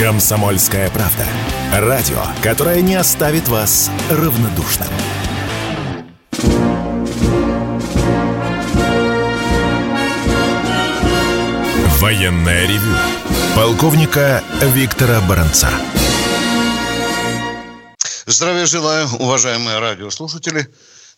Комсомольская правда. Радио, которое не оставит вас равнодушным. Военное ревю. Полковника Виктора Баранца. Здравия желаю, уважаемые радиослушатели.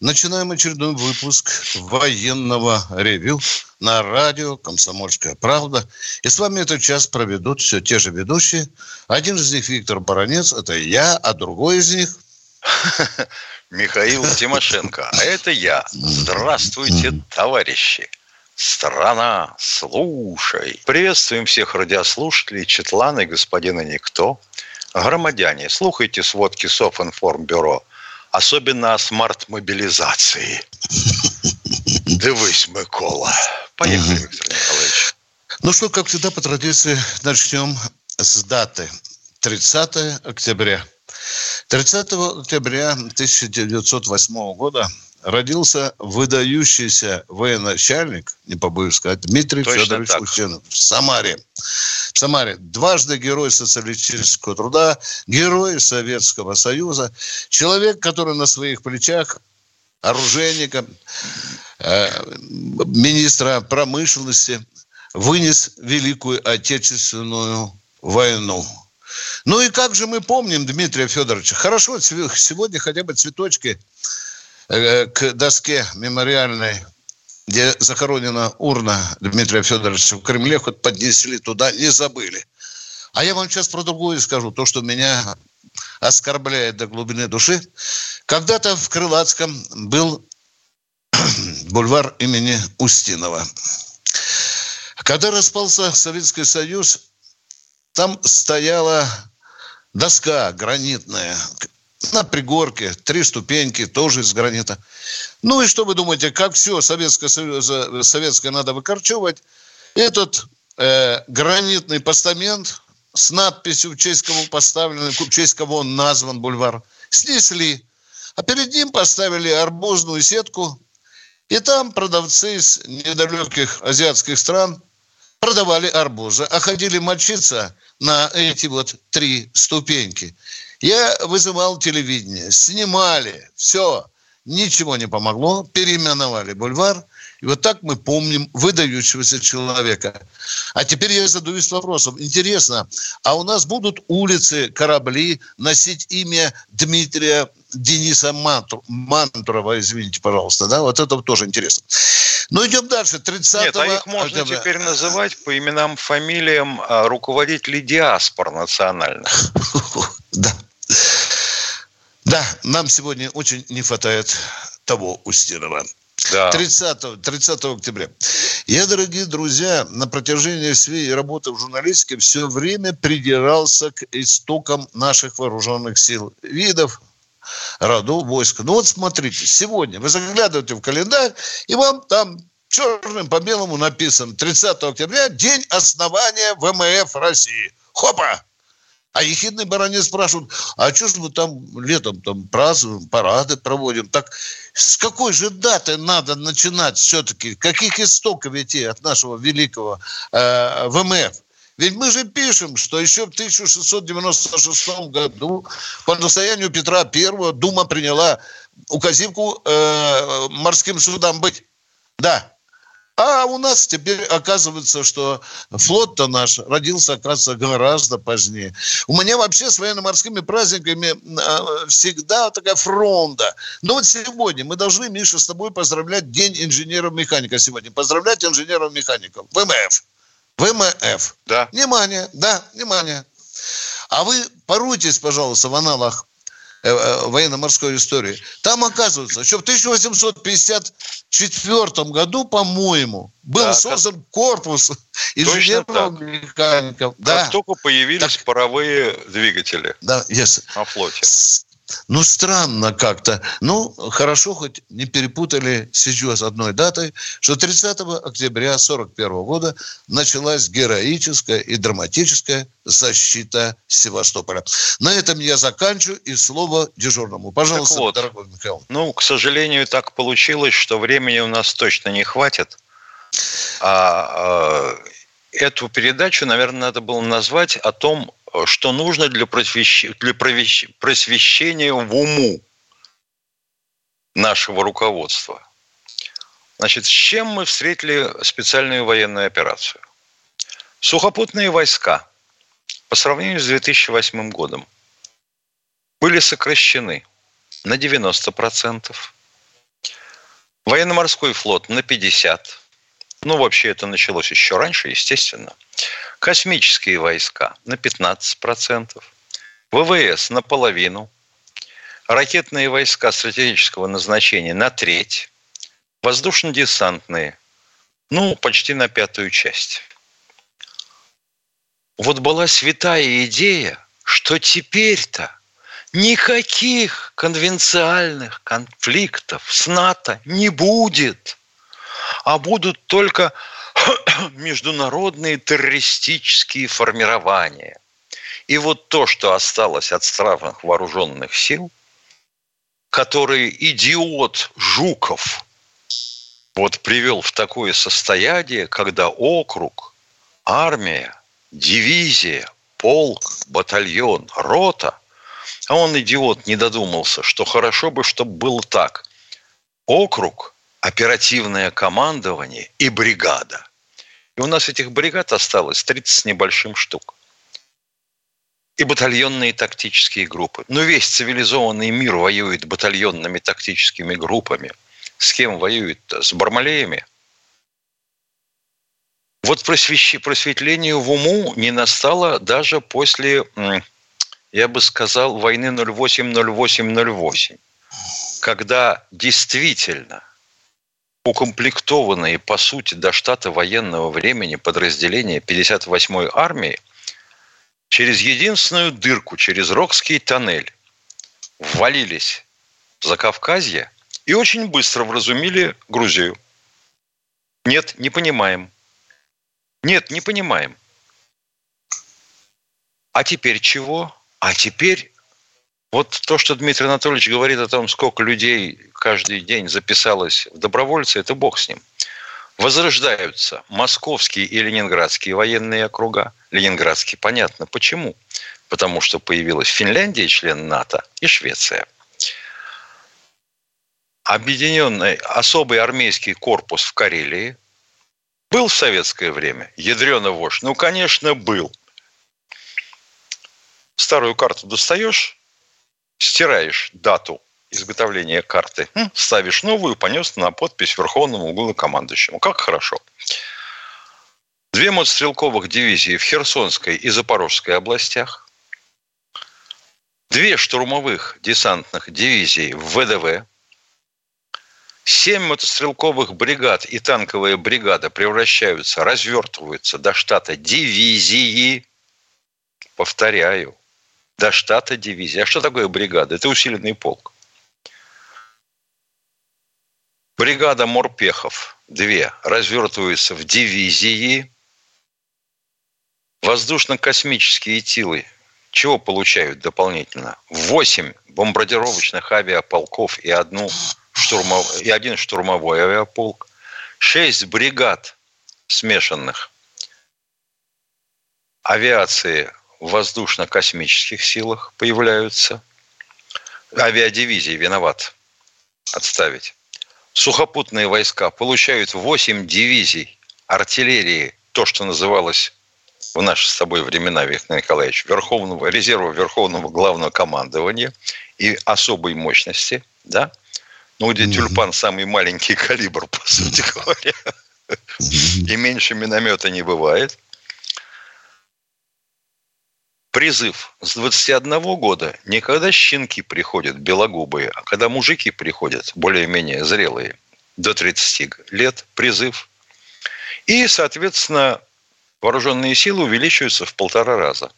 Начинаем очередной выпуск военного ревю на радио «Комсомольская правда». И с вами этот час проведут все те же ведущие. Один из них Виктор Баранец, это я, а другой из них... Михаил Тимошенко, а это я. Здравствуйте, товарищи. Страна, слушай. Приветствуем всех радиослушателей, Четлана и господина Никто. Громадяне, слухайте сводки Софинформбюро – особенно о смарт-мобилизации. Дивись, Микола. Поехали, Виктор Николаевич. Ну что, как всегда, по традиции, начнем с даты. 30 октября. 30 октября 1908 года родился выдающийся военачальник, не побоюсь сказать, Дмитрий Точно Федорович так. Устинов в Самаре. В Самаре. Дважды герой социалистического труда, герой Советского Союза. Человек, который на своих плечах оружейника, э, министра промышленности вынес Великую Отечественную войну. Ну и как же мы помним Дмитрия Федоровича? Хорошо, сегодня хотя бы цветочки Э, к доске мемориальной, где захоронена урна Дмитрия Федоровича в Кремле, хоть поднесли туда, не забыли. А я вам сейчас про другое скажу, то, что меня оскорбляет до глубины души. Когда-то в Крылатском был бульвар имени Устинова. Когда распался Советский Союз, там стояла доска гранитная, на пригорке, три ступеньки, тоже из гранита. Ну и что вы думаете, как все Советское, советское надо выкорчевывать? Этот э, гранитный постамент с надписью, в честь кого поставлен, в честь кого он назван бульвар, снесли. А перед ним поставили арбузную сетку, и там продавцы из недалеких азиатских стран продавали арбузы, а ходили мочиться на эти вот три ступеньки. Я вызывал телевидение, снимали, все, ничего не помогло, переименовали бульвар. И вот так мы помним выдающегося человека. А теперь я задаюсь вопросом. Интересно, а у нас будут улицы, корабли носить имя Дмитрия Дениса Мантурова, извините, пожалуйста, да? Вот это тоже интересно. Ну, идем дальше. 30 Нет, а их можно октября. теперь называть по именам, фамилиям а, руководителей диаспор национальных. Да, да, нам сегодня очень не хватает того Устинова. Да. 30, 30 октября. Я, дорогие друзья, на протяжении своей работы в журналистике все время придирался к истокам наших вооруженных сил. Видов, роду, войск. Ну вот смотрите, сегодня вы заглядываете в календарь, и вам там черным по белому написано 30 октября, день основания ВМФ России. Хопа! А ехидные баране спрашивают, а что же мы там летом там празднуем, парады проводим? Так с какой же даты надо начинать все-таки? Каких истоков идти от нашего великого э, ВМФ? Ведь мы же пишем, что еще в 1696 году по настоянию Петра I Дума приняла указивку э, морским судам быть. Да, а у нас теперь оказывается, что флот-то наш родился, оказывается, гораздо позднее. У меня вообще с военно-морскими праздниками а, всегда такая фронта. Но вот сегодня мы должны, Миша, с тобой поздравлять День инженеров-механика сегодня. Поздравлять инженеров-механиков. ВМФ. ВМФ. Да. Внимание, да, внимание. А вы поруйтесь, пожалуйста, в аналах Э, э, военно-морской истории. Там оказывается, что в 1854 году, по-моему, был да, создан как... корпус инженеров-механиков. Да. Как только появились так. паровые двигатели да, yes. на флоте. Ну, странно как-то. Ну, хорошо, хоть не перепутали сейчас одной датой, что 30 октября 1941 года началась героическая и драматическая защита Севастополя. На этом я заканчиваю и слово дежурному. Пожалуйста, вот, дорогой Михаил. Ну, к сожалению, так получилось, что времени у нас точно не хватит. А, а эту передачу, наверное, надо было назвать о том, что нужно для, просвещ... для просвещения в уму нашего руководства. Значит, с чем мы встретили специальную военную операцию? Сухопутные войска по сравнению с 2008 годом были сокращены на 90%, военно-морской флот на 50%, ну, вообще это началось еще раньше, естественно, космические войска на 15%, ВВС на половину, ракетные войска стратегического назначения на треть, воздушно-десантные, ну, почти на пятую часть. Вот была святая идея, что теперь-то никаких конвенциальных конфликтов с НАТО не будет, а будут только международные террористические формирования. И вот то, что осталось от странных вооруженных сил, которые идиот Жуков вот привел в такое состояние, когда округ, армия, дивизия, полк, батальон, рота, а он, идиот, не додумался, что хорошо бы, чтобы было так. Округ, оперативное командование и бригада. И у нас этих бригад осталось 30 с небольшим штук. И батальонные тактические группы. Но весь цивилизованный мир воюет батальонными тактическими группами. С кем воюет? С Бармалеями? Вот просветлению в уму не настало даже после, я бы сказал, войны 08-08-08, когда действительно укомплектованные, по сути, до штата военного времени подразделения 58-й армии через единственную дырку, через Рокский тоннель, ввалились в Закавказье и очень быстро вразумили Грузию. Нет, не понимаем. Нет, не понимаем. А теперь чего? А теперь вот то, что Дмитрий Анатольевич говорит о том, сколько людей каждый день записалось в добровольцы, это бог с ним. Возрождаются московские и ленинградские военные округа. Ленинградские, понятно. Почему? Потому что появилась Финляндия, член НАТО, и Швеция. Объединенный особый армейский корпус в Карелии был в советское время. Ядрена вождь. Ну, конечно, был. Старую карту достаешь, стираешь дату изготовления карты, ставишь новую, понес на подпись Верховному главнокомандующему. Как хорошо. Две мотострелковых дивизии в Херсонской и Запорожской областях, две штурмовых десантных дивизии в ВДВ, семь мотострелковых бригад и танковая бригада превращаются, развертываются до штата дивизии. Повторяю, до штата дивизии. А что такое бригада? Это усиленный полк. Бригада морпехов, две, развертываются в дивизии. Воздушно-космические тилы чего получают дополнительно? Восемь бомбардировочных авиаполков и, одну штурмов... и один штурмовой авиаполк. Шесть бригад смешанных авиации в воздушно-космических силах появляются. Авиадивизии виноват отставить. Сухопутные войска получают 8 дивизий артиллерии, то, что называлось в наши с тобой времена, Виктор Николаевич, Верховного, резерва Верховного Главного Командования и особой мощности, да? Ну, где mm-hmm. тюльпан самый маленький калибр, по сути говоря. И меньше миномета не бывает призыв с 21 года не когда щенки приходят белогубые, а когда мужики приходят более-менее зрелые, до 30 лет призыв. И, соответственно, вооруженные силы увеличиваются в полтора раза.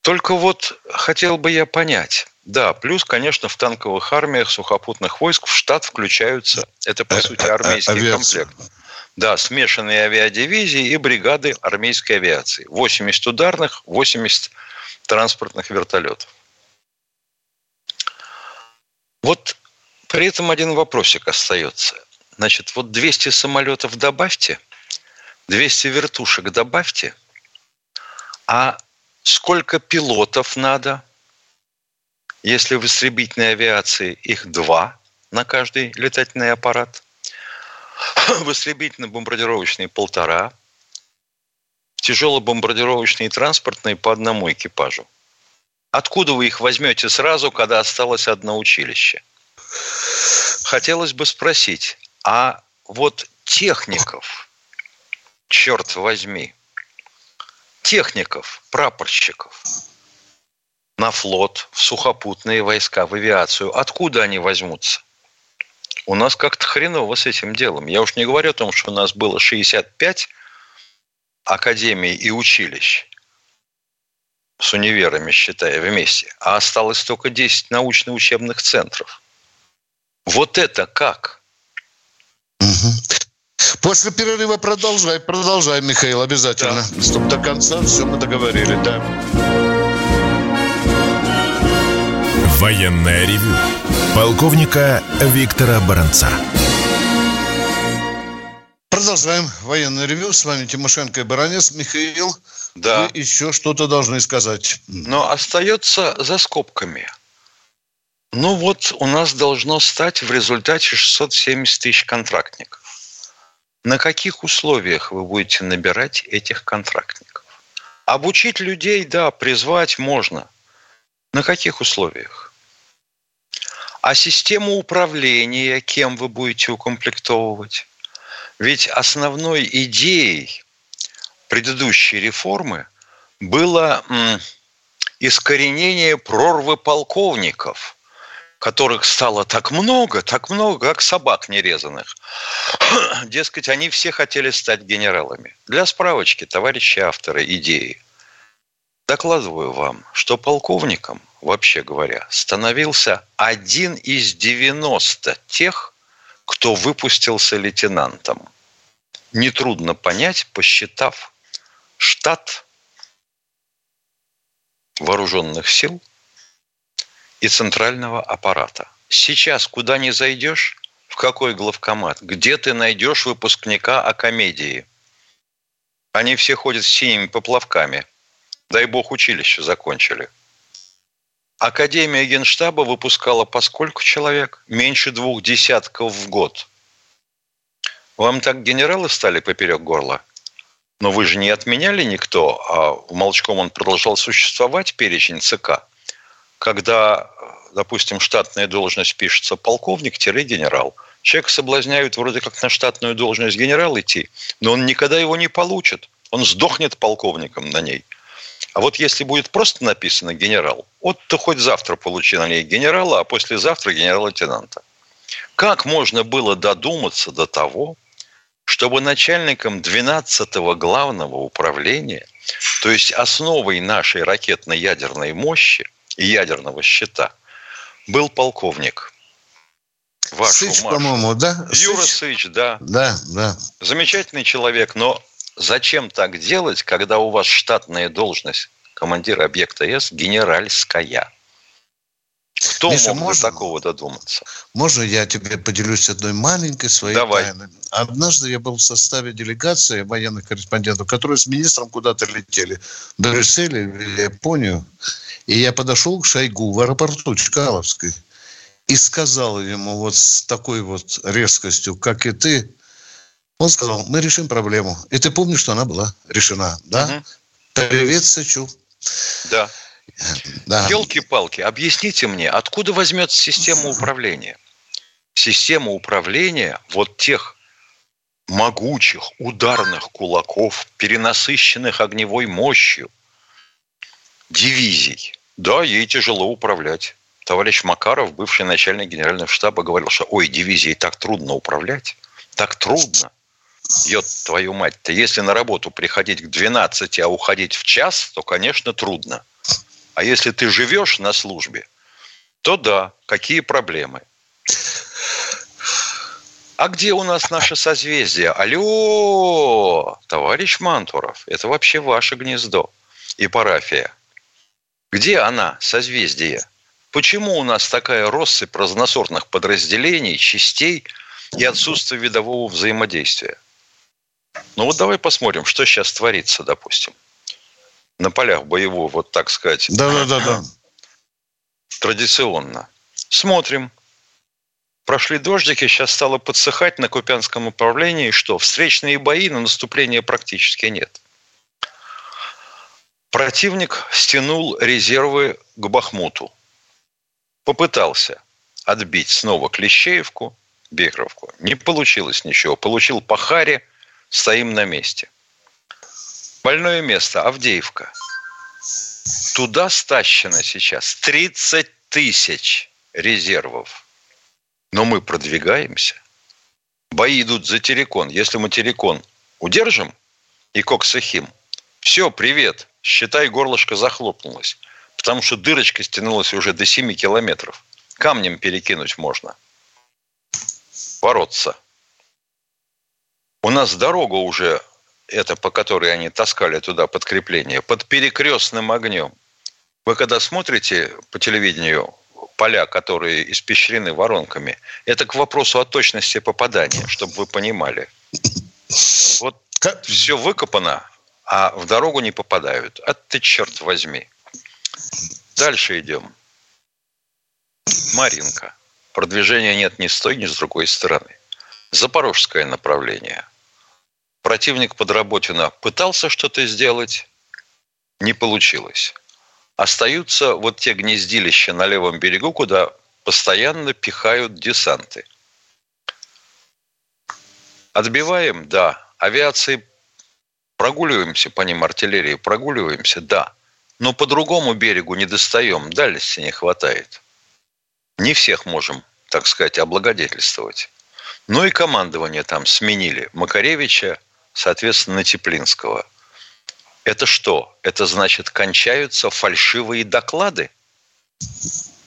Только вот хотел бы я понять, да, плюс, конечно, в танковых армиях сухопутных войск в штат включаются, это, по сути, э, э, армейский Авиация. комплект. Да, смешанные авиадивизии и бригады армейской авиации. 80 ударных, 80 транспортных вертолетов. Вот при этом один вопросик остается. Значит, вот 200 самолетов добавьте, 200 вертушек добавьте, А сколько пилотов надо? Если в истребительной авиации их два на каждый летательный аппарат, в истребительно-бомбардировочной полтора, в тяжело-бомбардировочной и транспортной по одному экипажу. Откуда вы их возьмете сразу, когда осталось одно училище? Хотелось бы спросить, а вот техников, черт возьми, техников, прапорщиков на флот, в сухопутные войска, в авиацию, откуда они возьмутся? У нас как-то хреново с этим делом. Я уж не говорю о том, что у нас было 65 академий и училищ с универами, считая вместе, а осталось только 10 научно-учебных центров. Вот это как? Угу. После перерыва продолжай, продолжай, Михаил, обязательно. Да. Чтобы до конца все мы договорили, да. Военная ревю. Полковника Виктора Баранца. Продолжаем военное ревю. С вами Тимошенко и Баранец. Михаил, да. вы еще что-то должны сказать. Но остается за скобками. Ну вот у нас должно стать в результате 670 тысяч контрактников. На каких условиях вы будете набирать этих контрактников? Обучить людей, да, призвать можно. На каких условиях? А систему управления кем вы будете укомплектовывать? Ведь основной идеей предыдущей реформы было искоренение прорвы полковников – которых стало так много, так много, как собак нерезанных. Дескать, они все хотели стать генералами. Для справочки, товарищи авторы идеи, докладываю вам, что полковником, вообще говоря, становился один из 90 тех, кто выпустился лейтенантом. Нетрудно понять, посчитав штат вооруженных сил – и центрального аппарата. Сейчас куда не зайдешь, в какой главкомат, где ты найдешь выпускника Акомедии? Они все ходят с синими поплавками. Дай бог училище закончили. Академия Генштаба выпускала по сколько человек? Меньше двух десятков в год. Вам так генералы стали поперек горла? Но вы же не отменяли никто, а в Молчком он продолжал существовать, перечень ЦК – когда, допустим, штатная должность пишется полковник-генерал, человек соблазняют вроде как на штатную должность генерал идти, но он никогда его не получит. Он сдохнет полковником на ней. А вот если будет просто написано генерал, вот то хоть завтра получи на ней генерала, а послезавтра генерал-лейтенанта. Как можно было додуматься до того, чтобы начальником 12-го главного управления, то есть основой нашей ракетно-ядерной мощи, ядерного щита был полковник. Ваш Сыч, по-моему, да? Юра Сыч? Сыч, да. Да, да. Замечательный человек, но зачем так делать, когда у вас штатная должность командира объекта С генеральская? Кто Миша, мог можно, до такого додуматься? Можно я тебе поделюсь одной маленькой своей Давай. тайной? Однажды я был в составе делегации военных корреспондентов, которые с министром куда-то летели в Брюссель или Японию. И я подошел к Шойгу в аэропорту Чкаловской и сказал ему вот с такой вот резкостью, как и ты, он сказал, мы решим проблему. И ты помнишь, что она была решена, да? Угу. Привет, Сычу. Да. да. Елки-палки, объясните мне, откуда возьмется система управления? Система управления вот тех могучих, ударных кулаков, перенасыщенных огневой мощью, дивизий. Да, ей тяжело управлять. Товарищ Макаров, бывший начальник генерального штаба, говорил, что ой, дивизией так трудно управлять, так трудно. Ет твою мать-то, если на работу приходить к 12, а уходить в час, то, конечно, трудно. А если ты живешь на службе, то да, какие проблемы. А где у нас наше созвездие? Алло, товарищ Мантуров, это вообще ваше гнездо и парафия. Где она, созвездие? Почему у нас такая россыпь разносортных подразделений, частей и отсутствие видового взаимодействия? Ну вот давай посмотрим, что сейчас творится, допустим. на полях боевого, вот так сказать. Да-да-да. Традиционно. Смотрим. Прошли дождики, сейчас стало подсыхать на Купянском направлении. Что? Встречные бои, но наступления практически нет. Противник стянул резервы к Бахмуту. Попытался отбить снова Клещеевку, Бехровку. Не получилось ничего. Получил по харе, стоим на месте. Больное место Авдеевка. Туда стащено сейчас 30 тысяч резервов. Но мы продвигаемся. Бои идут за Терекон. Если мы Терекон удержим и Коксахим, все, привет, считай, горлышко захлопнулось. Потому что дырочка стянулась уже до 7 километров. Камнем перекинуть можно. Бороться. У нас дорога уже, это по которой они таскали туда подкрепление, под перекрестным огнем. Вы когда смотрите по телевидению поля, которые испещрены воронками, это к вопросу о точности попадания, чтобы вы понимали. Вот все выкопано, а в дорогу не попадают. А ты черт возьми. Дальше идем. Маринка. Продвижения нет ни с той, ни с другой стороны. Запорожское направление. Противник под Работино пытался что-то сделать, не получилось. Остаются вот те гнездилища на левом берегу, куда постоянно пихают десанты. Отбиваем, да. Авиации прогуливаемся по ним, артиллерии прогуливаемся, да. Но по другому берегу не достаем, дальности не хватает. Не всех можем, так сказать, облагодетельствовать. Ну и командование там сменили. Макаревича, соответственно, Теплинского. Это что? Это значит, кончаются фальшивые доклады?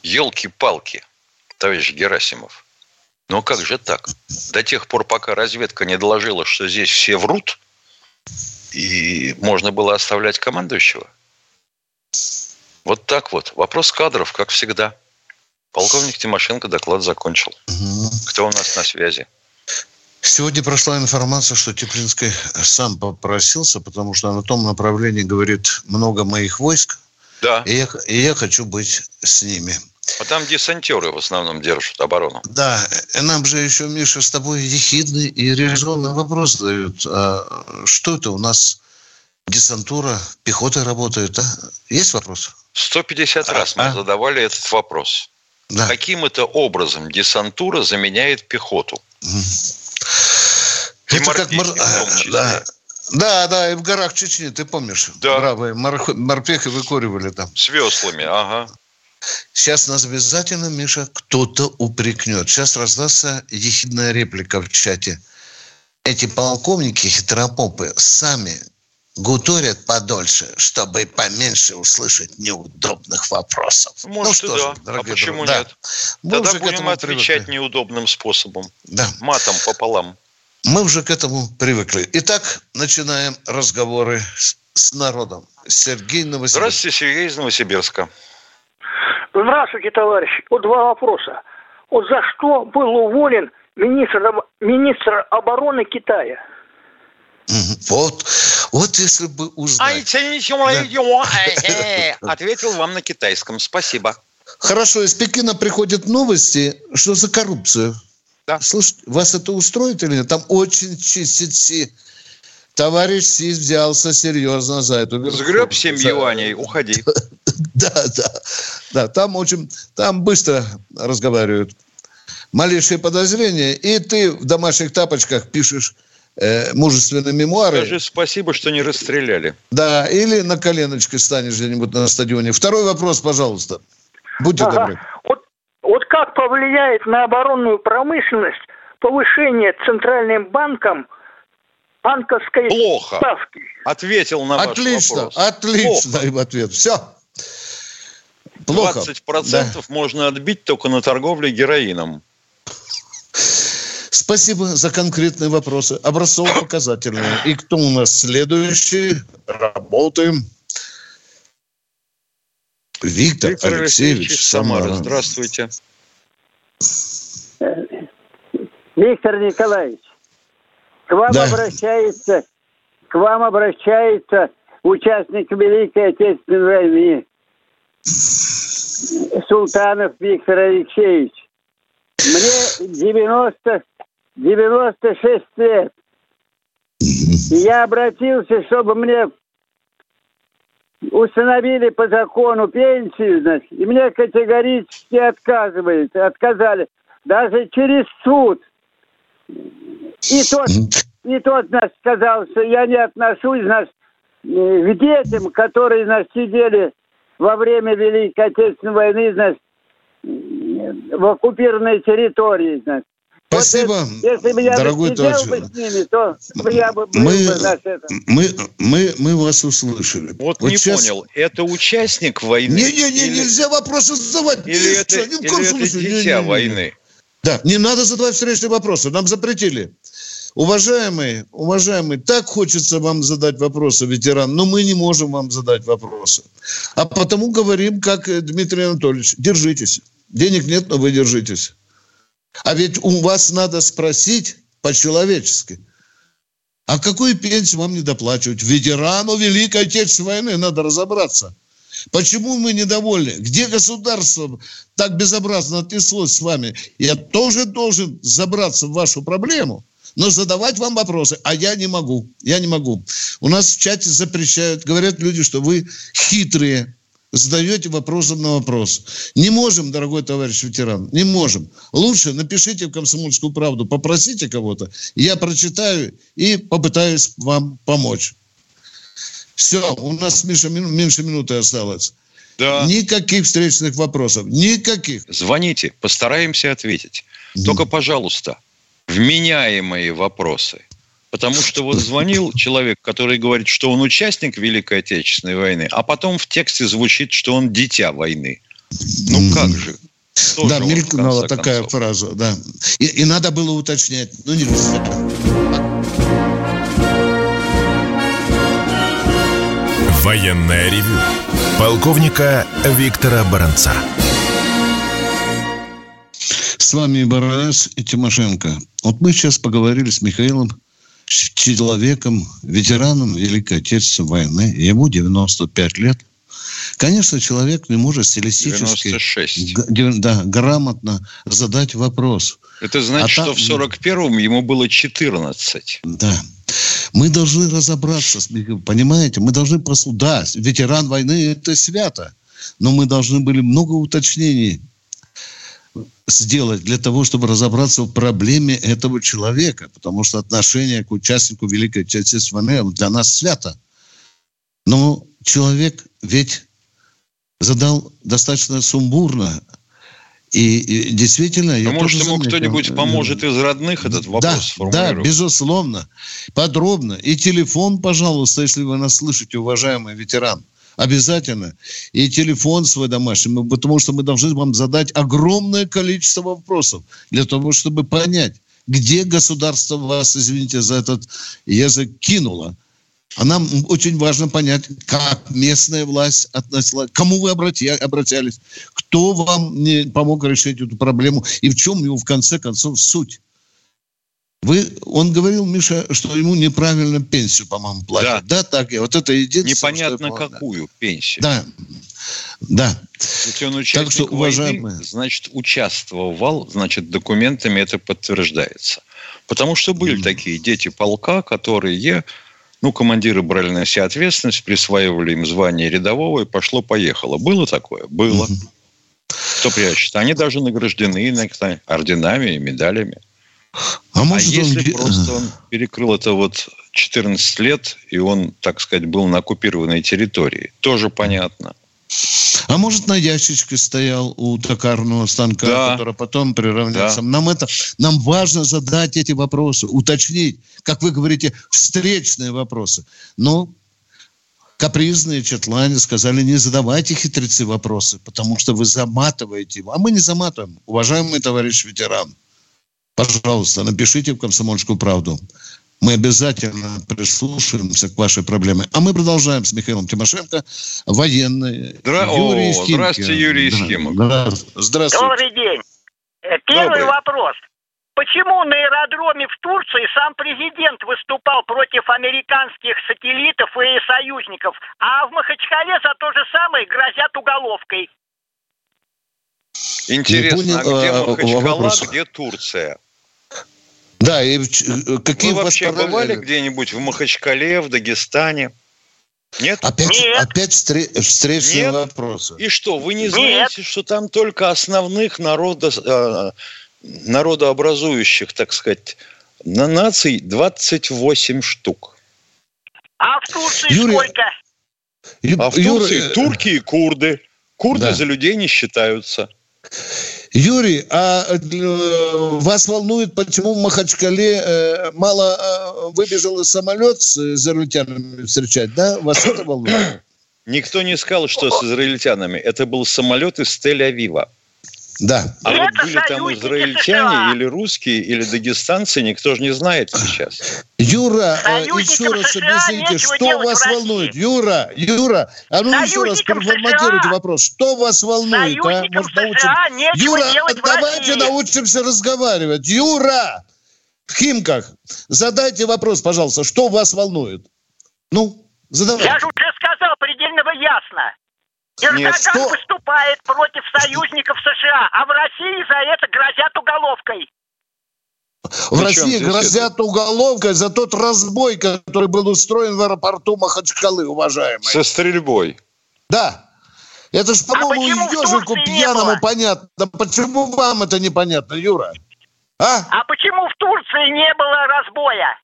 Елки-палки, товарищ Герасимов. Но как же так? До тех пор, пока разведка не доложила, что здесь все врут, и можно было оставлять командующего – вот так вот. Вопрос кадров, как всегда. Полковник Тимошенко доклад закончил. Кто у нас на связи? Сегодня прошла информация, что Теплинский сам попросился, потому что на том направлении, говорит, много моих войск. Да. И я, и я хочу быть с ними. А там десантеры в основном держат оборону. Да, и нам же еще, Миша, с тобой ехидный и резонный вопрос дают. А что это у нас десантура, пехота работает? А? Есть вопрос? 150 а, раз мы а? задавали этот вопрос. Да. Каким это образом десантура заменяет пехоту? Это как мор... да. да, да, и в горах Чечни, ты помнишь? Да. Бравые мор... морпехи выкуривали там. С веслами, ага. Сейчас нас обязательно, Миша, кто-то упрекнет. Сейчас раздастся ехидная реплика в чате. Эти полковники хитропопы сами гуторят подольше, чтобы поменьше услышать неудобных вопросов. Может, ну что да. же, а почему друзья, нет? Да. Тогда будем отвечать привыкли. неудобным способом. Да. Матом пополам. Мы уже к этому привыкли. Итак, начинаем разговоры с, с народом. Сергей Новосибирск. Здравствуйте, Сергей из Новосибирска. Здравствуйте, товарищи. Вот два вопроса. Вот за что был уволен министр, министр обороны Китая? Вот, вот если бы узнать. Ответил вам на китайском. Спасибо. Хорошо, из Пекина приходят новости, что за коррупцию. Да. Слушайте, вас это устроит или нет? Там очень чистит Си. Товарищ Си взялся серьезно за эту. Сгреб 7 за... юаней, уходи. да, да. Да, там очень, там быстро разговаривают. Малейшие подозрения, и ты в домашних тапочках пишешь э, мужественные мемуары. Скажи спасибо, что не расстреляли. Да, или на коленочке станешь где-нибудь на стадионе. Второй вопрос, пожалуйста. Будьте ага. добры. Вот, как повлияет на оборонную промышленность повышение Центральным банком банковской Плохо. ставки? Ответил на отлично, ваш вопрос. Отлично, отлично ответ. Все. Плохо. 20% да. можно отбить только на торговле героином. Спасибо за конкретные вопросы. Образцово-показательные. И кто у нас следующий? Работаем. Виктор, Виктор Алексеевич, Алексеевич Самара. Здравствуйте. Виктор Николаевич, к вам да. обращается, к вам обращается участник Великой Отечественной войны. Султанов Виктор Алексеевич. Мне 90, 96 лет. И я обратился, чтобы мне установили по закону пенсию, значит, и мне категорически отказывают, отказали. Даже через суд. И тот, и тот, значит, сказал, что я не отношусь, значит, к детям, которые, значит, сидели во время Великой Отечественной войны, значит, в оккупированной территории, значит. Спасибо, вот, если бы я дорогой товарищ. бы с ними, то я бы мы, бы, значит, это. мы, мы, мы вас услышали. Вот, не сейчас... понял, это участник войны? Не-не-не, или... нельзя вопросы задавать. Или это, в или коем это случае. дитя Не, не, не. войны? Да, не надо задавать встречные вопросы, нам запретили. Уважаемые, уважаемые, так хочется вам задать вопросы, ветеран, но мы не можем вам задать вопросы. А потому говорим, как Дмитрий Анатольевич, держитесь. Денег нет, но вы держитесь. А ведь у вас надо спросить по-человечески. А какую пенсию вам не доплачивать? Ветерану Великой Отечественной войны надо разобраться. Почему мы недовольны? Где государство так безобразно отнеслось с вами? Я тоже должен забраться в вашу проблему, но задавать вам вопросы. А я не могу. Я не могу. У нас в чате запрещают, говорят люди, что вы хитрые, задаете вопросом на вопрос. Не можем, дорогой товарищ ветеран, не можем. Лучше напишите в «Комсомольскую правду», попросите кого-то, я прочитаю и попытаюсь вам помочь. Все, у нас Миша, меньше минуты осталось. Да. Никаких встречных вопросов. Никаких. Звоните, постараемся ответить. Только, пожалуйста, вменяемые вопросы. Потому что вот звонил человек, который говорит, что он участник Великой Отечественной войны, а потом в тексте звучит, что он дитя войны. Ну как же? Кто да, мелькнула такая концов? фраза, да. И, и надо было уточнять. Ну, нельзя. Военное ревю полковника Виктора Баранца. С вами Баранец, и Тимошенко. Вот мы сейчас поговорили с Михаилом, человеком, ветераном Великой Отечественной войны. Ему 95 лет. Конечно, человек не может стилистически 96. г- дев- да, грамотно задать вопрос. Это значит, А там- что в 41-м ему было 14. Да. Мы должны разобраться, понимаете? Мы должны. Да, ветеран войны – это свято. Но мы должны были много уточнений сделать для того, чтобы разобраться в проблеме этого человека. Потому что отношение к участнику Великой Отечественной войны для нас свято. Но человек ведь задал достаточно сумбурно. И, и действительно... я Ну, может, ему кто-нибудь поможет из родных этот вопрос Да, да, безусловно. Подробно. И телефон, пожалуйста, если вы нас слышите, уважаемый ветеран. Обязательно. И телефон свой домашний, потому что мы должны вам задать огромное количество вопросов для того, чтобы понять, где государство вас, извините за этот язык, кинуло. А нам очень важно понять, как местная власть относилась, кому вы обрати- обращались, кто вам помог решить эту проблему и в чем его в конце концов суть. Вы, он говорил, Миша, что ему неправильно пенсию, по-моему, платят. Да, так я. Вот это единственное. что Непонятно понял. какую пенсию. Да, да. Если он участник что, войны, уважаемые- значит, участвовал, значит, документами это подтверждается. Потому что были такие дети полка, которые, ну, командиры брали на себя ответственность, присваивали им звание рядового, и пошло-поехало. Было такое? Было. Кто прячет? Они даже награждены иногда орденами и медалями. А А может он... если просто он перекрыл это вот 14 лет, и он, так сказать, был на оккупированной территории, тоже понятно. А может, на ящичке стоял у токарного станка, Да. который потом приравнялся. Да. Нам это, нам важно задать эти вопросы, уточнить, как вы говорите, встречные вопросы. Но капризные четлане сказали, не задавайте хитрецы вопросы, потому что вы заматываете его. А мы не заматываем. Уважаемый товарищ ветеран, пожалуйста, напишите в «Комсомольскую правду». Мы обязательно прислушаемся к вашей проблеме. А мы продолжаем с Михаилом Тимошенко, военный. Здра- Юрий О, здравствуйте, Юрий Да, Ефимов. да. Здравствуйте. Добрый день. Э, Первый Добрый. вопрос. Почему на аэродроме в Турции сам президент выступал против американских сателлитов и союзников, а в Махачкале за то же самое грозят уголовкой? Интересно, понял, а где Махачкала, вопрос. где Турция? Да, и э, какие Вы вообще бывали где-нибудь в Махачкале, в Дагестане? Нет? Опять, Нет. опять встр- встречные Нет. вопросы. И что, вы не знаете, Нет. что там только основных народа, э, народообразующих, так сказать, на наций 28 штук. А в Турции Юрий... сколько? А в Турции Юра... турки и курды. Курды да. за людей не считаются. Юрий, а э, вас волнует, почему в Махачкале э, мало э, выбежал самолет с израильтянами встречать, да? Вас это волнует? Никто не сказал, что с израильтянами. Это был самолет из Тель-Авива. Да. А вот были там израильтяне или русские, или дагестанцы, никто же не знает сейчас. Юра, э, еще раз объясните, что вас волнует? Юра, Юра, а ну еще раз переформатируйте вопрос. Что вас волнует? А? Может, научим... Юра, давайте научимся разговаривать. Юра, в Химках, задайте вопрос, пожалуйста, что вас волнует? Ну, задавайте. Я же уже сказал предельно ясно. Эрдоган что... выступает против союзников США, а в России за это грозят уголовкой. В России грозят это? уголовкой за тот разбой, который был устроен в аэропорту Махачкалы, уважаемый. Со стрельбой. Да. Это ж, по-моему, а ежику пьяному понятно. Почему вам это непонятно, Юра? А? а почему в Турции не было разбоя?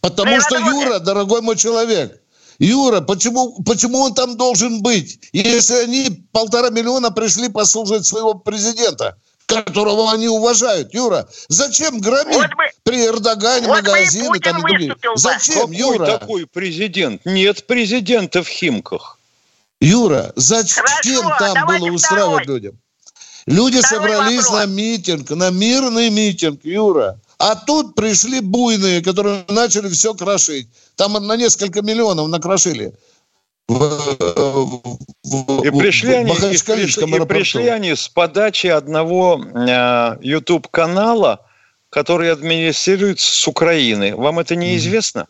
Потому что, Юра, дорогой мой человек, Юра, почему, почему он там должен быть, если они полтора миллиона пришли послушать своего президента, которого они уважают? Юра, зачем громить вот бы, при Эрдогане вот магазины там и другие? Зачем, Какой Юра? такой президент? Нет президента в Химках. Юра, зачем Хорошо, там было устраивать второй. людям? Люди второй собрались вопрос. на митинг, на мирный митинг, Юра. А тут пришли буйные, которые начали все крошить. Там на несколько миллионов накрошили. и пришли, они, и, пришли, и пришли они с подачи одного э, YouTube-канала, который администрируется с Украины. Вам это неизвестно?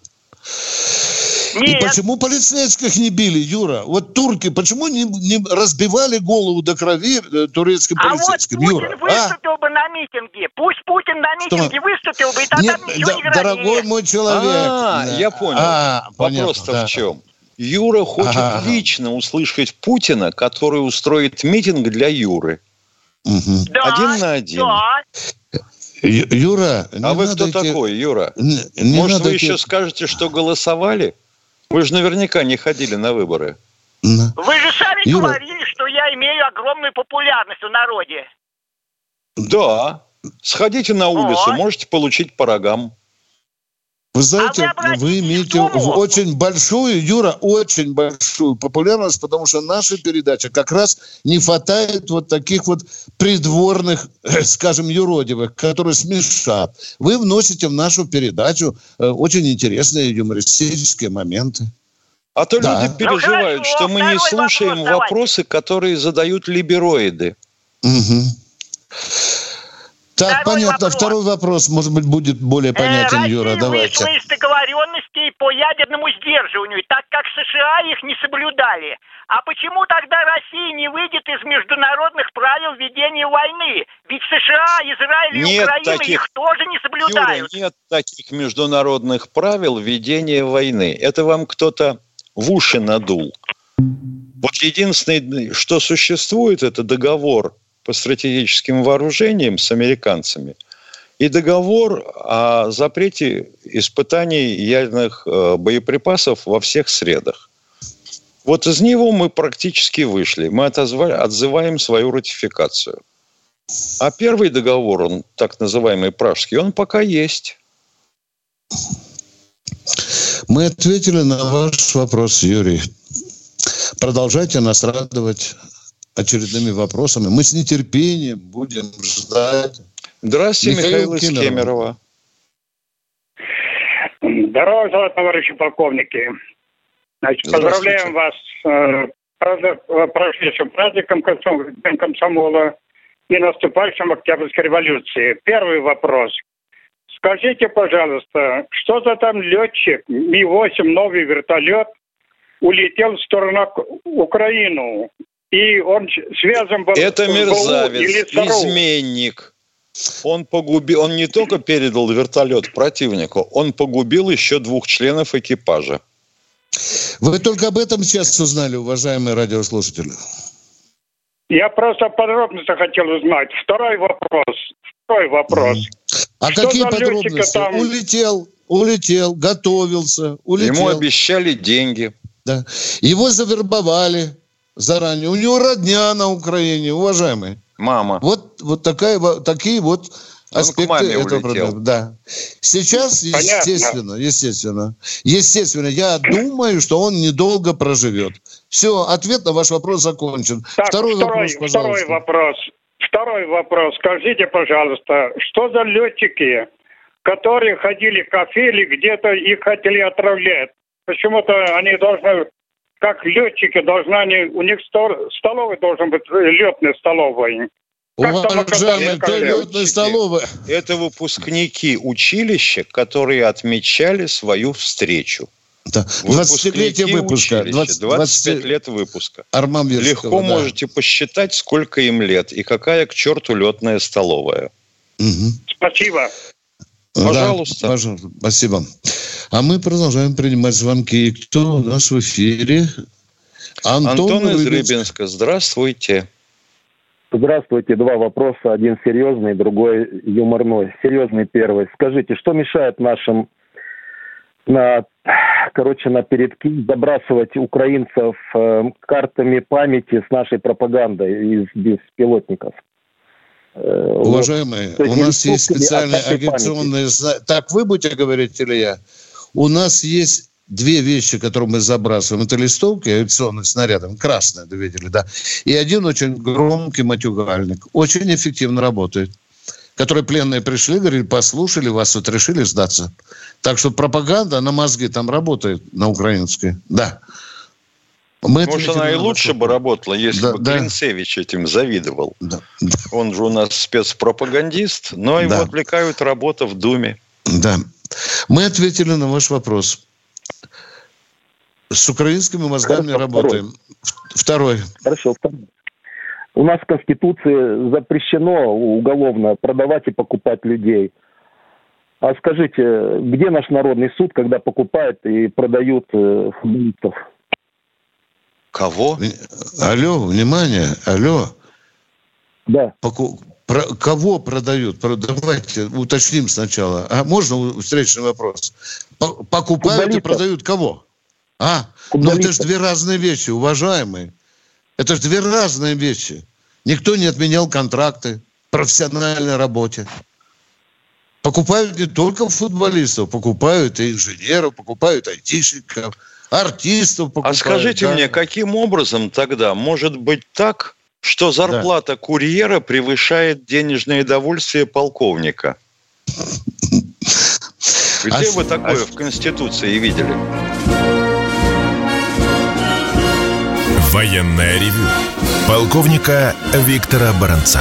Нет. И почему полицейских не били, Юра? Вот турки, почему не, не разбивали голову до крови э, турецким а полицейским, вот Путин Юра? выступил а? бы на митинге. Пусть Путин на митинге Что? выступил бы, и тогда Нет, ничего да, не. Дорогой мой человек. А, да. я понял. А, Вопрос-то да. в чем? Юра хочет ага. лично услышать Путина, который устроит митинг для Юры. Угу. Да, один на один. Да. Юра, а вы кто идти... такой, Юра? Не, не Может, вы идти... еще скажете, что голосовали? Вы же наверняка не ходили на выборы. Вы же сами Юра... говорили, что я имею огромную популярность в народе. Да. Сходите на улицу, вот. можете получить по рогам. Вы знаете, а вы, вы имеете очень большую, Юра, очень большую популярность, потому что наша передача как раз не хватает вот таких вот придворных, скажем, юродивых, которые смешат. Вы вносите в нашу передачу э, очень интересные юмористические моменты. А то да. люди переживают, ну, что мы не слушаем вопрос, вопросы, которые задают либероиды. Угу. Так, Второй понятно. Вопрос. Второй вопрос, может быть, будет более понятен, э, Юра. Давайте. вышла из договоренностей по ядерному сдерживанию, так как США их не соблюдали. А почему тогда Россия не выйдет из международных правил ведения войны? Ведь США, Израиль и нет Украина таких, их тоже не соблюдают. Юра, нет таких международных правил ведения войны. Это вам кто-то в уши надул. Вот единственное, что существует, это договор по стратегическим вооружениям с американцами и договор о запрете испытаний ядерных э, боеприпасов во всех средах. Вот из него мы практически вышли. Мы отозвали, отзываем свою ратификацию. А первый договор, он так называемый пражский, он пока есть. Мы ответили на ваш вопрос, Юрий. Продолжайте нас радовать очередными вопросами. Мы с нетерпением будем ждать. Здравствуйте, Михаил, Михаил из Кемерово. Здорово, товарищи полковники. Значит, поздравляем вас с э, прошедшим праздником Днем комсомола. и наступающим Октябрьской революции. Первый вопрос. Скажите, пожалуйста, что за там летчик Ми-8, новый вертолет, улетел в сторону Украину? И он связан был Это мерзавец, изменник. Он погубил, он не только передал вертолет противнику, он погубил еще двух членов экипажа. Вы только об этом сейчас узнали, уважаемые радиослушатели. Я просто подробности хотел узнать. Второй вопрос. Второй вопрос. А Что какие подробности? там? Улетел, улетел, готовился, улетел. Ему обещали деньги. Да. Его завербовали заранее. У него родня на Украине, уважаемые. Мама. Вот, вот такая, такие вот к аспекты маме этого улетел. проблемы. Да. Сейчас, Понятно. естественно, естественно, естественно, я думаю, что он недолго проживет. Все, ответ на ваш вопрос закончен. Так, второй, второй, вопрос, второй пожалуйста. вопрос. Второй вопрос. Скажите, пожалуйста, что за летчики, которые ходили в кафе или где-то их хотели отравлять? Почему-то они должны, как летчики, должны они, у них стол- столовый должен быть э. Как там Уважаемые, летной столовой? Это выпускники училища, которые отмечали свою встречу. Да. 20-летие Выпускники выпуска. училища, 20, 25 лет выпуска. Арман Легко да. можете посчитать, сколько им лет и какая к черту летная столовая. Мгм. Спасибо. Пожалуйста. Да, пожалуйста. Спасибо. А мы продолжаем принимать звонки. Кто у нас в эфире? Антон, Антон из Рыбинск. Рыбинска, здравствуйте. Здравствуйте. Два вопроса. Один серьезный, другой юморной. Серьезный первый. Скажите, что мешает нашим на, короче, на передки забрасывать украинцев э, картами памяти с нашей пропагандой из беспилотников? Э, вот. Уважаемые, есть у нас есть специальные агитационные... зна- Так вы будете говорить или я? У нас есть две вещи, которые мы забрасываем. Это листовки авиационные снаряды, красные, вы видели, да. И один очень громкий матюгальник. Очень эффективно работает. Которые пленные пришли, говорили, послушали вас, вот решили сдаться. Так что пропаганда на мозги там работает, на украинской. Да. Мы Может, она и лучше бы работала, если Да, бы да. Клинцевич этим завидовал. Да. Он же у нас спецпропагандист, но его Да. отвлекают работа в Думе. Да. Мы ответили на ваш вопрос. С украинскими мозгами Хорошо, работаем. Второй. Хорошо. второй. У нас в Конституции запрещено уголовно продавать и покупать людей. А скажите, где наш народный суд, когда покупают и продают э, футболистов? Кого? Алло, внимание, алло. Да. Поку- про- кого продают? Про- давайте уточним сначала. А можно встречный вопрос? По- покупают и Футболистов. продают кого? А? Ну это же две разные вещи, уважаемые. Это же две разные вещи. Никто не отменял контракты в профессиональной работе. Покупают не только футболистов, покупают и инженеров, покупают айтишников, артистов покупают. А скажите да. мне, каким образом тогда может быть так, что зарплата курьера превышает денежное довольствие полковника? Где А вы такое а в Конституции видели? Военное ревю полковника Виктора Баранца.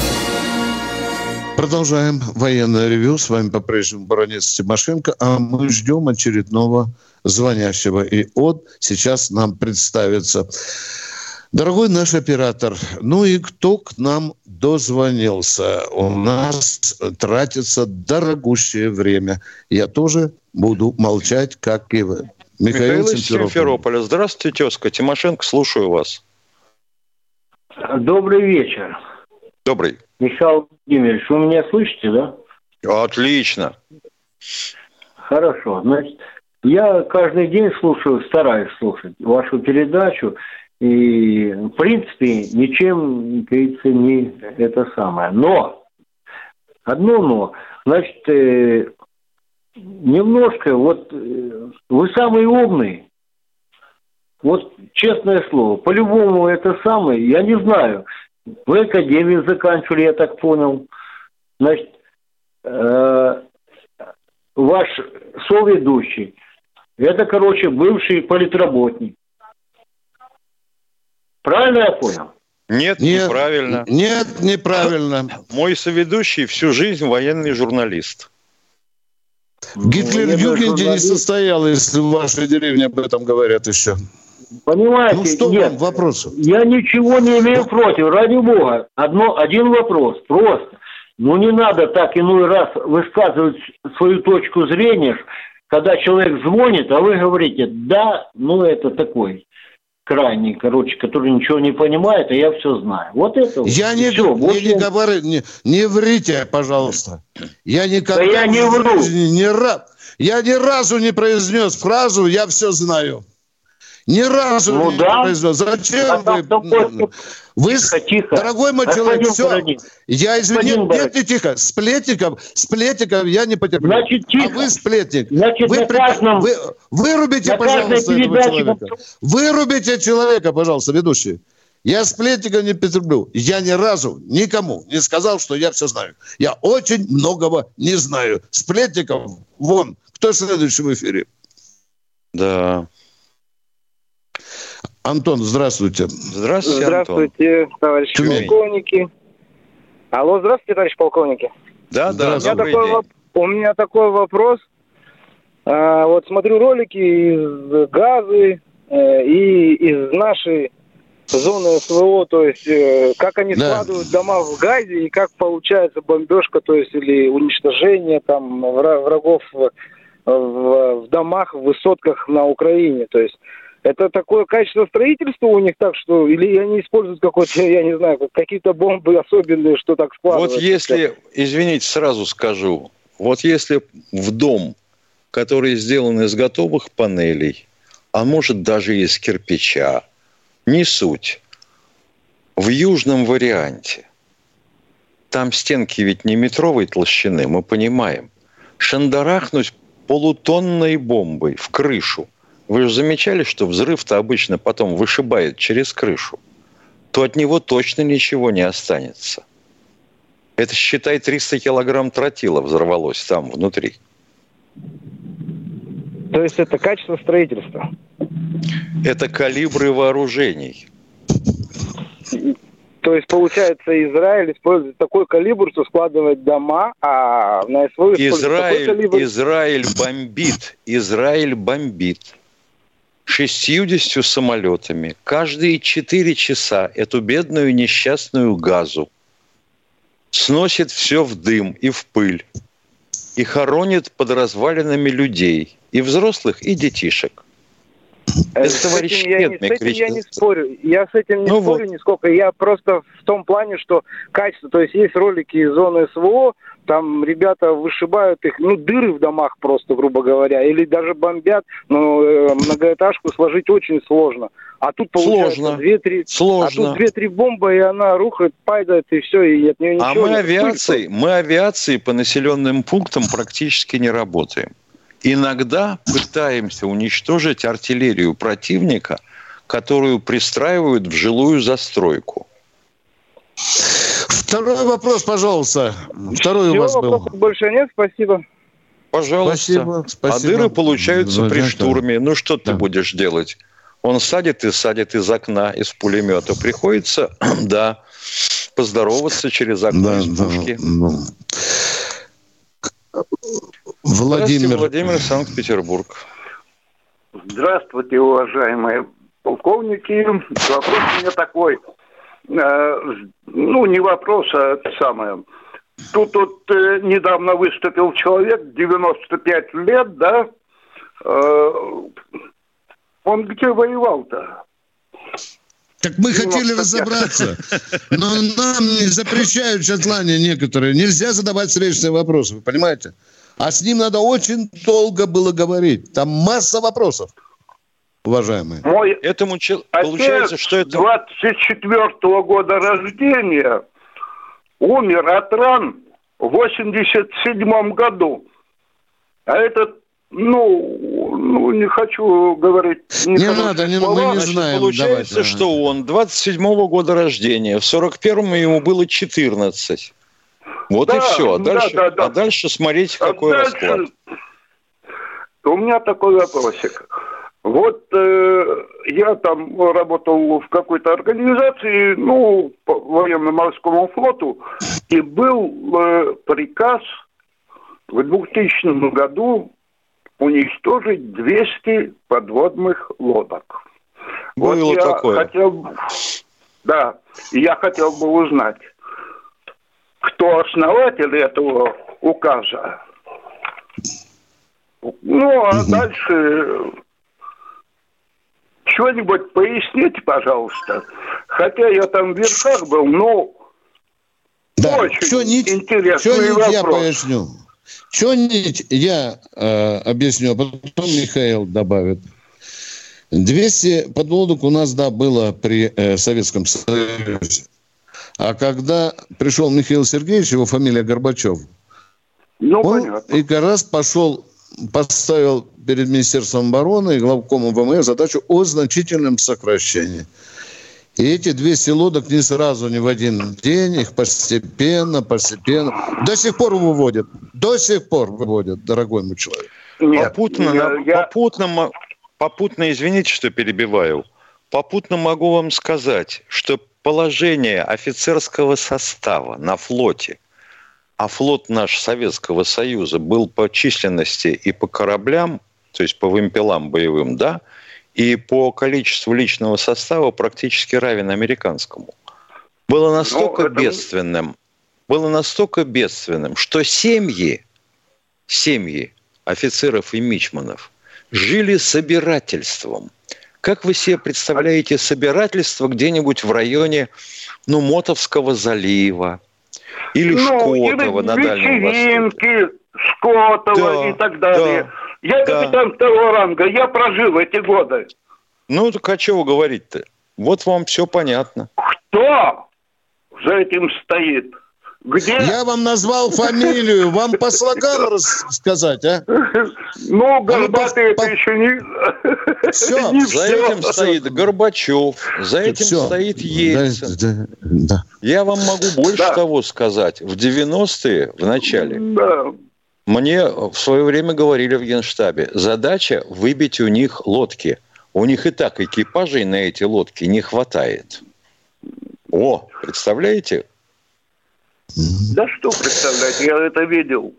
Продолжаем военное ревю. С вами по-прежнему баронец Тимошенко. А мы ждем очередного звонящего. И он сейчас нам представится. Дорогой наш оператор, ну и кто к нам дозвонился? У нас тратится дорогущее время. Я тоже буду молчать, как и вы. Михаил, Михаил из. Симферополя. Здравствуйте, тезка. Тимошенко, слушаю вас. Добрый вечер. Добрый. Михаил Владимирович, вы меня слышите, да? Отлично. Хорошо. Значит, я каждый день слушаю, стараюсь слушать вашу передачу. И, в принципе, ничем, говорится, не это самое. Но, одно но, значит, э, немножко, вот э, вы самый умный, вот честное слово, по-любому это самое, я не знаю. Вы академию заканчивали, я так понял. Значит, э, ваш соведущий, это, короче, бывший политработник. Правильно я понял? Нет, Нет, неправильно. Нет, неправильно. Мой соведущий всю жизнь военный журналист. Гитлер в Югенде не состоял, если в вашей деревне об этом говорят еще. Понимаете? Ну что нет, вам вопросов? Я ничего не имею против, ради бога. Одно, один вопрос, просто. Ну не надо так иной раз высказывать свою точку зрения, когда человек звонит, а вы говорите, да, ну это такой крайний, короче, который ничего не понимает, а я все знаю. Вот это вот. Я И не, всё, не, больше- не говорю, не, не врите, пожалуйста. Я никогда Да я не вру. ни ра- я ни разу не произнес фразу «я все знаю». Ни разу Ну не да. произнес. Зачем А вы? такое- Вы, Тихо, тихо. дорогой мой Господин человек, все. Бородин. Я извини, нет, Бородин. не тихо. Сплетников, сплетников я не потерплю. Значит, тихо. А вы сплетник. Значит, вы, на при- каждом- вы- вырубите, на пожалуйста, этого человека. Вырубите человека, пожалуйста, ведущий. Я сплетника не потерплю. Я ни разу никому не сказал, что я все знаю. Я очень многого не знаю. Сплетников, вон. Кто следующий в эфире? Да. Антон, здравствуйте. Здравствуйте, Антон. Здравствуйте, товарищи Тюмень. полковники. Алло, здравствуйте, товарищ полковники. Да, да, У меня, такой, день. воп- у меня такой вопрос. А, вот смотрю ролики из Газы э, и из нашей зоны СВО, то есть э, как они Да. складывают дома в Газе и как получается бомбежка, то есть или уничтожение там вра- врагов в, в- в домах, в высотках на Украине. То есть это такое качество строительства у них так, что или они используют какой-то, я не знаю, как- какие-то бомбы особенные, что так складывается. Вот если, извините, сразу скажу, вот если в дом, который сделан из готовых панелей, а может даже из кирпича, не суть. В южном варианте, там стенки ведь не метровой толщины, мы понимаем. Шандарахнуть полутонной бомбой в крышу. Вы же замечали, что взрыв-то обычно потом вышибает через крышу. То от него точно ничего не останется. Это, считай, 300 килограмм тротила взорвалось там внутри. То есть это качество строительства. Это калибры вооружений. То есть, получается, Израиль использует такой калибр, что складывает дома, а на СВО использует такой Израиль, калибр. Израиль бомбит. Израиль бомбит. 60 самолетами. Каждые 4 часа эту бедную несчастную газу сносит все в дым и в пыль. И хоронит под развалинами людей. И взрослых, и детишек. Э, Это с товарищ этим я, не- с этим я не спорю. Я с этим не Ну спорю вот. нисколько. Я просто в том плане, что качество, то есть есть ролики из зоны СВО, там ребята вышибают их, ну, дыры в домах просто, грубо говоря, или даже бомбят, но э, многоэтажку сложить очень сложно. А тут получается Сложно. две-три... А Сложно. тут две-три бомбы, и она рухает, падает, и все, и от нее ничего А мы нет. авиацией, мы авиацией по населенным пунктам практически не работаем. Иногда пытаемся уничтожить артиллерию противника, которую пристраивают в жилую застройку. Второй вопрос, пожалуйста. Второй у Всего вас был. больше нет, спасибо. Пожалуйста. Спасибо, спасибо. А дыры получаются при Понятно. штурме. Ну что ты Да. будешь делать? Он садит и садит из окна, из пулемета. Приходится, да, поздороваться через окно Да, из да, пушки. ну. Здравствуйте, Владимир. Владимир, Санкт-Петербург. Здравствуйте, уважаемые полковники. Вопрос у меня такой. Э, Ну, не вопрос, а это самое. Тут вот э, недавно выступил человек, 95 лет, да? Э, Он где воевал-то? Так мы хотели 95. разобраться, но нам не запрещают шотландия некоторые. Нельзя задавать встречные вопросы, вы понимаете? А с ним надо очень долго было говорить. Там масса вопросов. Уважаемые. Мой Этому чел- отец получается, что это 24 года рождения умер от ран в 87 году. А этот, ну, ну не хочу говорить... Не надо, не- слова. мы не Значит, знаем. Получается, давайте. что он 27-го года рождения, в 41-м ему было 14. Вот и Да, все. А да, дальше, да, да. а дальше смотрите, А какой дальше расклад. У меня такой вопросик. Вот э, я там работал в какой-то организации, ну, по военно-морскому флоту, и был э, приказ в 2000 году уничтожить 200 подводных лодок. Было вот я такое. Хотел, да, я хотел бы узнать, кто основатель этого указа. Ну, а дальше что-нибудь поясните, пожалуйста. Хотя я там в верхах был, но Да, очень что-нибудь, интересный я вопрос. поясню. Что-нибудь я э, объясню, а потом Михаил добавит. 200 подлодок у нас, да, было при э, Советском Союзе. А когда пришел Михаил Сергеевич, его фамилия Горбачев, ну, он понятно. и как раз пошел, поставил перед Министерством обороны и главкомом ВМС задачу о значительном сокращении. И эти 200 лодок не сразу, не в один день, их постепенно, постепенно. До сих пор выводят. До сих пор выводят, дорогой мой человек. Нет, попутно, я- я- попутно, попутно, извините, что перебиваю, попутно могу вам сказать, что положение офицерского состава на флоте, а флот наш Советского Союза был по численности и по кораблям, то есть по вымпелам боевым, да, и по количеству личного состава практически равен американскому. Было настолько это- бедственным, было настолько бедственным, что семьи, семьи офицеров и мичманов жили собирательством. Как вы себе представляете собирательство где-нибудь в районе ну, Мотовского залива или ну, Шкотова или на Дальнем Востоке? Шкотова Да, и так далее. да, я да. капитан второго ранга, я прожил эти годы. Ну, так а чего говорить-то? Вот вам все понятно. Кто за этим стоит? Где? Я вам назвал фамилию, вам по слогам рассказать, а? Ну, горбатый по- это еще не... Всё, не За этим стоит Горбачев, за этим стоит Ельцин. Я вам могу больше того сказать. В 90-е, в начале. Мне в свое время говорили в Генштабе, задача выбить у них лодки. У них и так экипажей на эти лодки не хватает. О, представляете? Да что представлять, я это видел.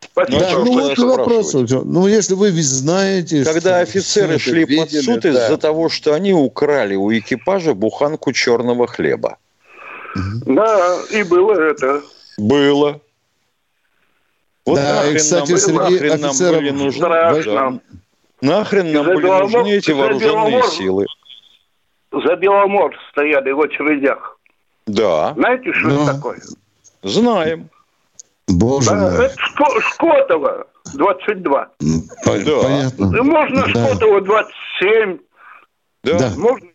Спасибо. Ну, Да, ну, вот вопрос. Ну, если вы ведь знаете... Когда что офицеры шли это под видели, суд да. из-за того, что они украли у экипажа буханку черного хлеба. Да, и было это. Было. Вот Да, и, нахрен кстати, нам, среди нахрен нам офицеров были нужны, страшно. да, нахрен нам были Беломор- нужны эти вооруженные Беломор- силы. За Беломор стояли в очередях. Да, Знаете, что Ну. это такое? Знаем. Боже Да, мой. это Шко- Шкотова, 22. Ну, по- Да. Понятно. Можно Да. Шкотова 27. Да, Да. Можно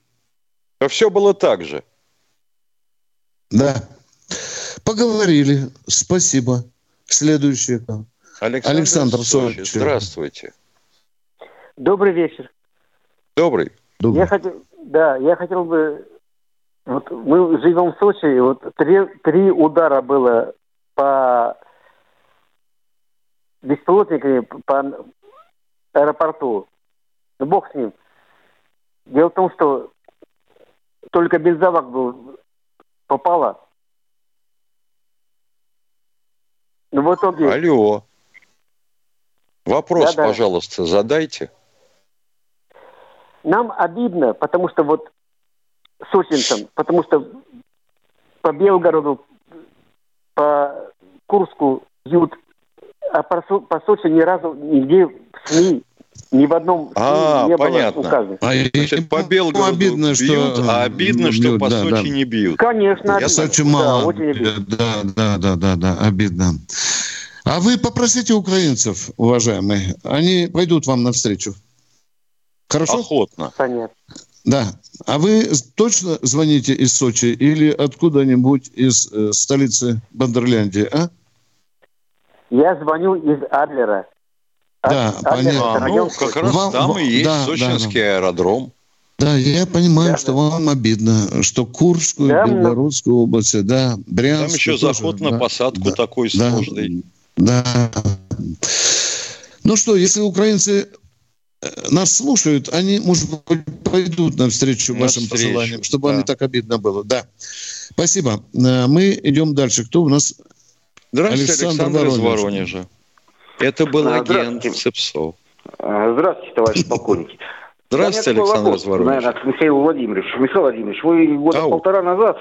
А все было так же. Да. Поговорили. Спасибо. Следующее. Александр, Александр Сочи, Сочи. здравствуйте. Добрый вечер. Добрый. Я хотел, да, я хотел бы, вот мы живем в Сочи, и вот три, три удара было по беспилотниками по аэропорту. Ну, бог с ним. Дело в том, что только бензовак был, попало. Ну, в итоге... Алло. Вопрос, Да-да. пожалуйста, задайте. Нам обидно, потому что вот сочинцам, потому что по Белгороду, по Курску бьют, а по, по Сочи ни разу нигде в СМИ, ни в одном СМИ А, не понятно. было указано. А Значит, по Белгороду обидно, бьют, что... а обидно, ну, что бьют, по да, Сочи да. не бьют. Конечно, Я обидно. Сочи Да, мало. очень обидно. Да, да, да, да, да, обидно. А вы попросите украинцев, уважаемые, они пойдут вам навстречу. Хорошо? Охотно. Понятно. Да. А вы точно звоните из Сочи или откуда-нибудь из э, столицы Бандерляндии, а? Я звоню из Адлера. Да, Адлер, понятно. район Ну, как раз Вам- там и есть да, да, сочинский аэродром. Да, я понимаю, Да, что да. вам обидно, что Курскую, Да, Белгородскую области, да, Там Брянскую еще тоже, заход на да, посадку да, такой да, сложный. Да. Ну что, если украинцы нас слушают, они, может быть, пойдут навстречу вашим Навстречу, пожеланиям, чтобы да. вам не так обидно было. Да. Спасибо. Э, Мы идем дальше. Кто у нас? Здравствуйте, Александр Александр, из Воронеж. Воронежа. Это был А, агент. А, Здравствуйте, товарищ полковник. Здравствуйте, Александр вопрос, из Воронежа. Наверное, к Михаилу Владимировичу. Михаил Владимирович, вы года Ау. полтора назад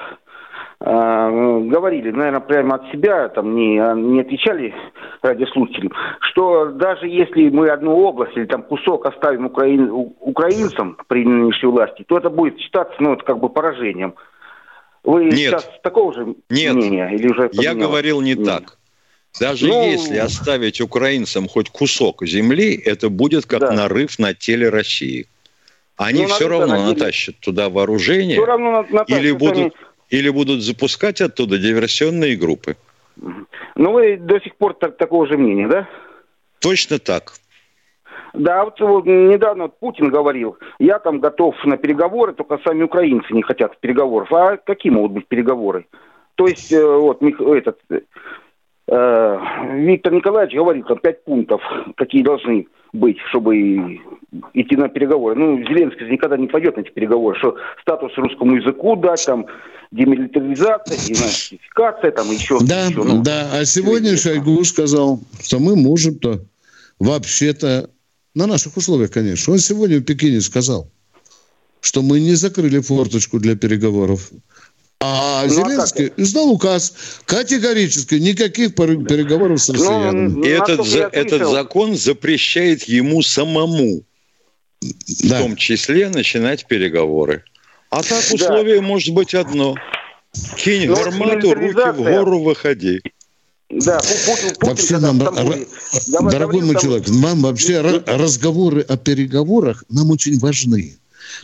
говорили, наверное, прямо от себя, там не, а, не отвечали радиослушателям, что даже если мы одну область или там кусок оставим украин- украинцам при нынешней власти, то это будет считаться, ну, это как бы поражением. Вы Нет. сейчас такого же Нет. мнения? Или уже Я говорил не Нет. так. Даже Ну- если оставить украинцам хоть кусок земли, это будет как Да. нарыв на теле России. Они Ну, все равно на натащат туда вооружение Все равно, Нат- Наталья, или будут, или будут запускать оттуда диверсионные группы. Ну, вы до сих пор так- такого же мнения, да? Точно так. Да, вот, вот недавно вот Путин говорил, я там готов на переговоры, только сами украинцы не хотят переговоров. А какие могут быть переговоры? То есть, э, вот, этот, Виктор Николаевич говорил, там, пять пунктов, какие должны быть, чтобы идти на переговоры. Ну, Зеленский же никогда не пойдет на эти переговоры, что статус русскому языку дать, там, демилитаризация, денацификация, там, еще... Да, еще, ну, да. А сегодня. Шойгу сказал, что мы можем-то вообще-то, на наших условиях, конечно. Он сегодня в Пекине сказал, что мы не закрыли форточку для переговоров. А Ну, а Зеленский издал указ категорически никаких переговоров с Ну, россиянами. И этот, за- этот закон запрещает ему самому, в Да. том числе, начинать переговоры. А так Да. условие может быть одно. Кинь Ну, гармату, руки в гору, выходи. Да, Пу- Путин, Путин Вообще нам, в Стамбуле р- говорил, дорогой мой там- человек, нам вообще ра- разговоры о переговорах нам очень важны.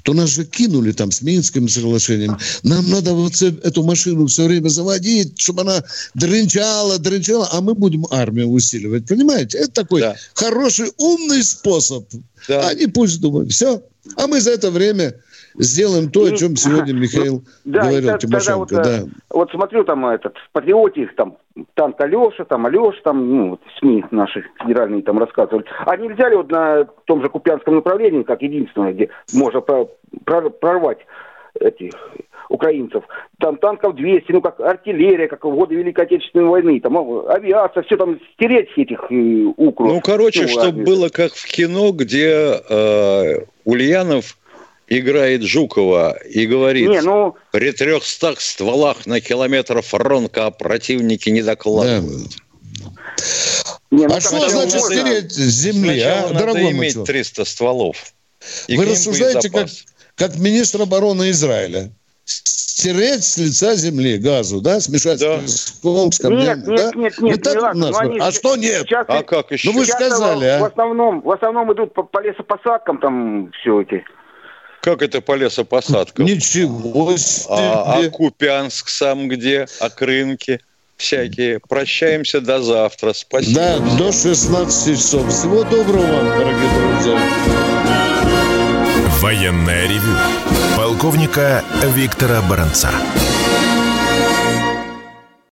То нас же кинули там с Минским соглашением. Нам надо вот эту машину все время заводить, чтобы она дрынчала, дрынчала, а мы будем армию усиливать. Понимаете? Это такой Да. хороший, умный способ. Да. Они пусть думают. Все. А мы за это время сделаем то, о чем сегодня Михаил Да, и говорил, тогда Тимошенко. вот, да. вот смотрю там этот патриоте, там танк Алеша, там Алеша, там, ну, вот СМИ наши федеральные там рассказывали. А нельзя ли вот на том же Купянском направлении, как единственное, где можно про- про- прорвать этих украинцев, там танков 200, ну, как артиллерия, как в годы Великой Отечественной войны, там а, авиация, все там стереть этих э, укров. Ну, короче, Ну, чтобы армию. было как в кино, где э, Ульянов играет Жукова и говорит, Не, ну, при трехстах стволах на километр фронта а противники не Да. докладывают. не, ну, А что значит можно- стереть с земли, Сначала а, надо дорогой иметь человек? 300 стволов. И Вы рассуждаете как, как министр обороны Израиля. Стереть с лица земли газу, да, смешать Да. с песком, с камнями, Нет, нет, да? нет, Не нет, так надо. нас Ну. А что нет? Сейчас, А как еще? Ну вы сказали, в, в а? основном, в основном идут по, по лесопосадкам там все эти. Как это по лесопосадкам? Ничего себе. А, а Купянск сам где? А Крынки всякие. Прощаемся до завтра. Спасибо. Да, до 16 часов. Всего доброго вам, дорогие друзья. Военное ревю полковника Виктора Баранца.